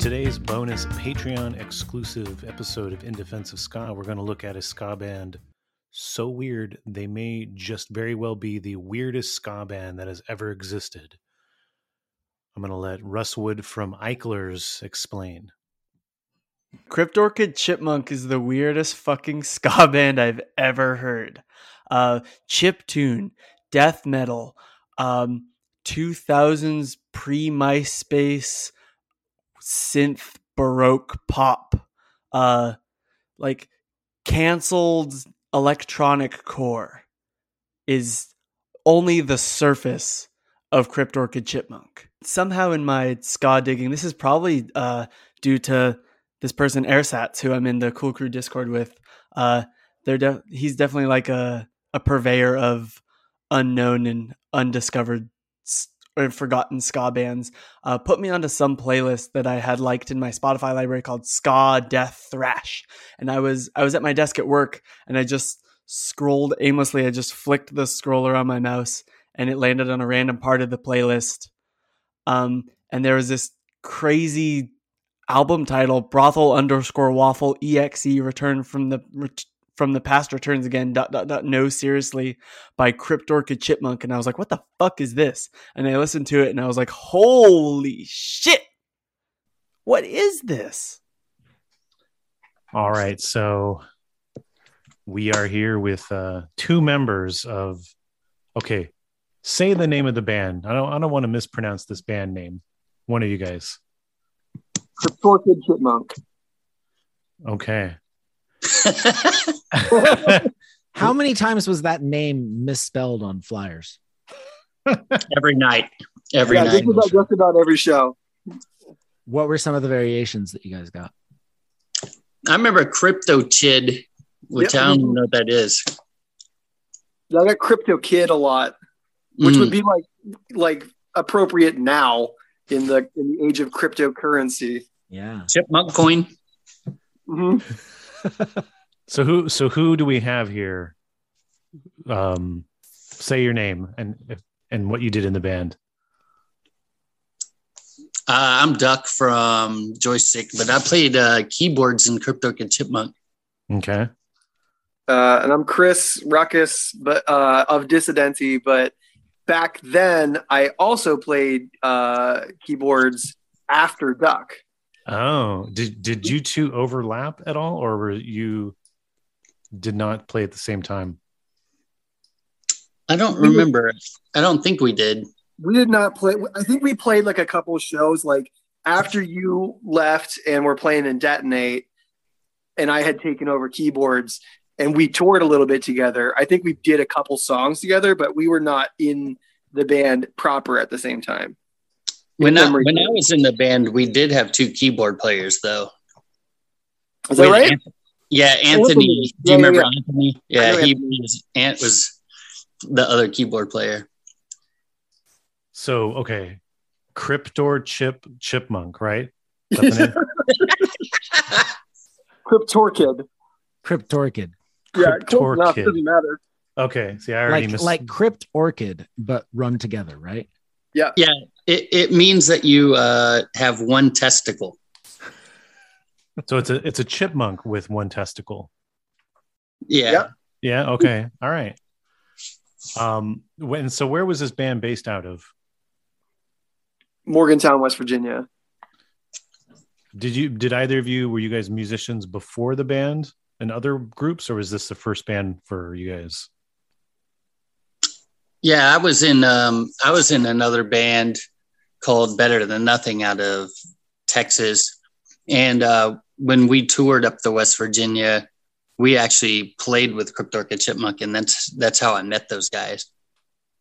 Today's bonus Patreon exclusive episode of In Defense of Ska, we're going to look at a ska band so weird they may just very well be the weirdest ska band that has ever existed. I'm going to let Russ Wood from Eichlers explain. Cryptorchid Chipmunk is the weirdest fucking ska band I've ever heard. Uh, chip tune, death metal, um, 2000s pre MySpace synth baroque pop, uh, like canceled electronic core is only the surface of Cryptorchid Chipmunk. Somehow in my ska digging, this is probably uh, due to this person Airsats, who I'm in the Cool Crew Discord with. Uh, they're de- he's definitely like a a purveyor of unknown and undiscovered or forgotten ska bands. Uh, put me onto some playlist that I had liked in my Spotify library called Ska Death Thrash, and I was I was at my desk at work and I just scrolled aimlessly. I just flicked the scroller on my mouse and it landed on a random part of the playlist. Um, and there was this crazy album title brothel underscore waffle exe return from the from the past returns again dot dot dot no seriously by cryptorchid chipmunk and i was like what the fuck is this and i listened to it and i was like holy shit what is this All right, so we are here with uh, two members of. Okay, say the name of the band. I don't. I don't want to mispronounce this band name. One of you guys. Cryptorchid Chipmunk. Okay. How many times was that name misspelled on flyers? every night. Every yeah, night. Just about, just about every show. What were some of the variations that you guys got? I remember Crypto Chid, which Yep. I don't know what that is. I got Crypto Kid a lot, which Mm. would be like like appropriate now in the in the age of cryptocurrency. Yeah. Chipmunk coin. hmm So who? So who do we have here? Um, say your name and and what you did in the band. Uh, I'm Duck from Joystick, but I played uh, keyboards in Cryptorchid Chipmunk. Okay. Uh, and I'm Chris Ruckus, but uh, of Dissidente. But back then, I also played uh, keyboards after Duck. Oh, did did you two overlap at all, or were you did not play at the same time? I don't remember. I don't think we did. We did not play. I think we played like a couple of shows, like after you left and we're playing in Detonate, and I had taken over keyboards, and we toured a little bit together. I think we did a couple songs together, but we were not in the band proper at the same time. When I, when I was in the band, we did have two keyboard players, though. Is that With right? Anth- yeah, Anthony. Anthony. Do Yeah, you remember yeah. Anthony? Yeah, he Anthony. was. Ant was the other keyboard player. So okay, Cryptor Chip Chipmunk, right? Is that the name? Cryptorchid. Cryptorchid. Yeah, close enough. Cryptorchid. Doesn't matter. okay, see, I already Like missed. like Crypt Orchid, but run together, right? Yeah. Yeah, it, it means that you uh, have one testicle. so it's a it's a chipmunk with one testicle. Yeah. Yep. Yeah. Okay. All right. Um. When so, where was this band based out of? Morgantown, West Virginia. Did you did either of you were you guys musicians before the band and other groups, or was this the first band for you guys? Yeah, I was in um I was in another band called Better Than Nothing out of Texas. And uh when we toured up to West Virginia, we actually played with Cryptorchid Chipmunk and that's that's how I met those guys.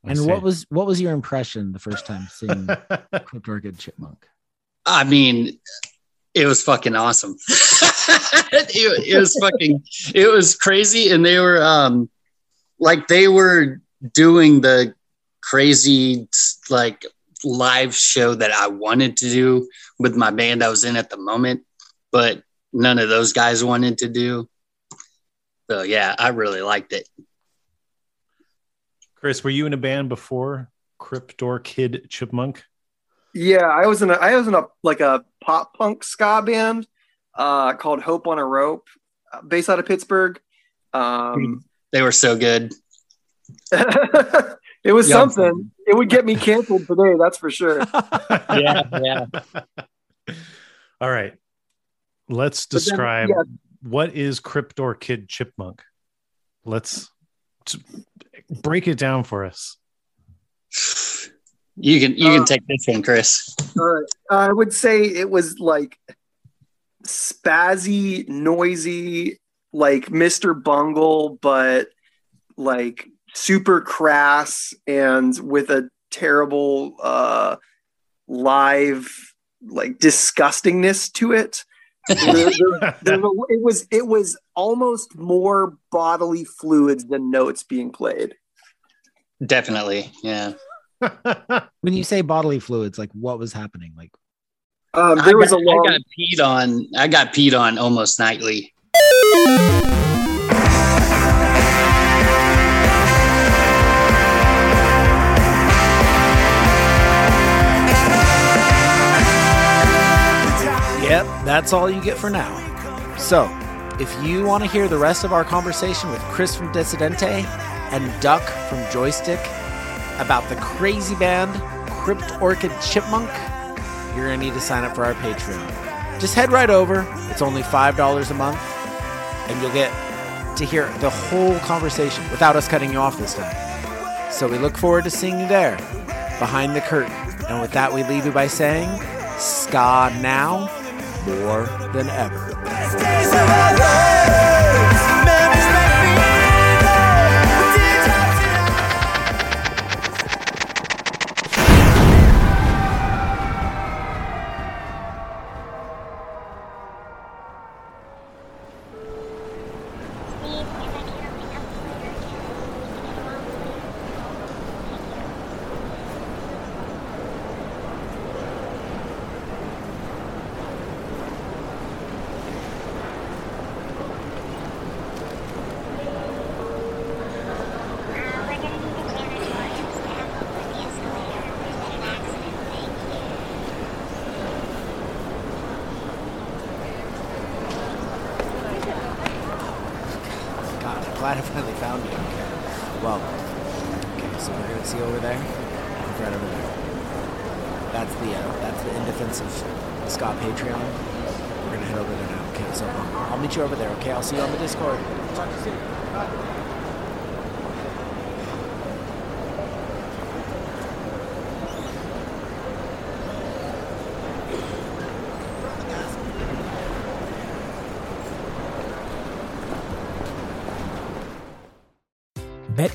I and see. what was what was your impression the first time seeing Cryptorchid Chipmunk? I mean, it was fucking awesome. it, it was fucking it was crazy and they were um like they were doing the crazy like live show that I wanted to do with my band I was in at the moment, but none of those guys wanted to do. So yeah, I really liked it. Chris, were you in a band before Cryptorchid Chipmunk? Yeah, I was in a I was in a like a pop punk ska band uh called Hope on a Rope, uh, based out of Pittsburgh. Um They were so good. it was Yeah. something. It would get me canceled today, that's for sure. Yeah, yeah. All right. Let's But then, describe yeah. what is Cryptorchid Chipmunk. Let's t- break it down for us. You can you Uh, can take this one, Chris. Uh, I would say it was like spazzy, noisy, like Mr. Bungle, but like super crass and with a terrible uh live like disgustingness to it. There- there- there's a- it was it was almost more bodily fluids than notes being played. Definitely. Yeah. When you say bodily fluids, like what was happening? Like Um, I there was a got, long I got peed on. I got peed on almost nightly. That's all you get for now. So, if you want to hear the rest of our conversation with Chris from Dissidente and Duck from Joystick about the crazy band Cryptorchid Chipmunk, you're going to need to sign up for our Patreon. Just head right over, it's only $5 a month, and you'll get to hear the whole conversation without us cutting you off this time. So, we look forward to seeing you there, behind the curtain. And with that, we leave you by saying, Ska now more than ever. Glad I finally found you. Okay. Well, okay, so we're gonna see over there. Right over there. That's the uh, that's the in defense of Ska Patreon. We're gonna head over there now. Okay, so I'll meet you over there. Okay, I'll see you on the Discord. Talk to you soon.